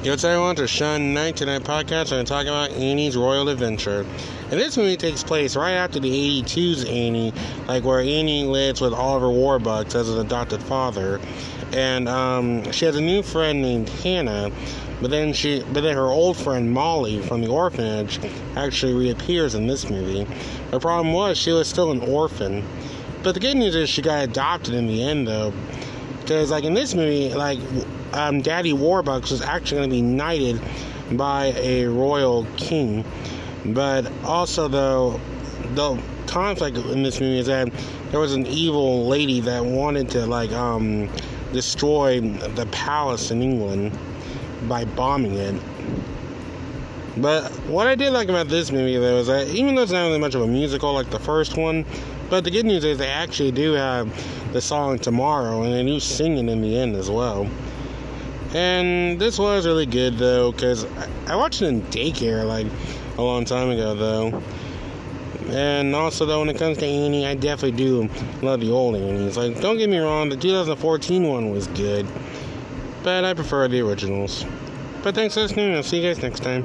Yo, what's everyone? to Shun Knight. Tonight podcast, we're going to talk about Annie's Royal Adventure. And this movie takes place right after the 82's Annie, like where Annie lives with Oliver Warbucks as an adopted father. And um, she has a new friend named Hannah, but then she, but then her old friend Molly from the orphanage actually reappears in this movie. The problem was she was still an orphan. But the good news is she got adopted in the end, though. Because, like, in this movie, like, um, Daddy Warbucks was actually going to be knighted by a royal king. But also, though, the conflict in this movie is that there was an evil lady that wanted to, like, um, destroy the palace in England by bombing it. But what I did like about this movie, though, is that even though it's not really much of a musical like the first one, but the good news is they actually do have the song Tomorrow, and they do singing in the end as well. And this was really good, though, because I watched it in daycare, like, a long time ago, though. And also, though, when it comes to Annie, I definitely do love the old Annies. Like, don't get me wrong, the 2014 one was good, but I prefer the originals. But thanks for listening, I'll see you guys next time.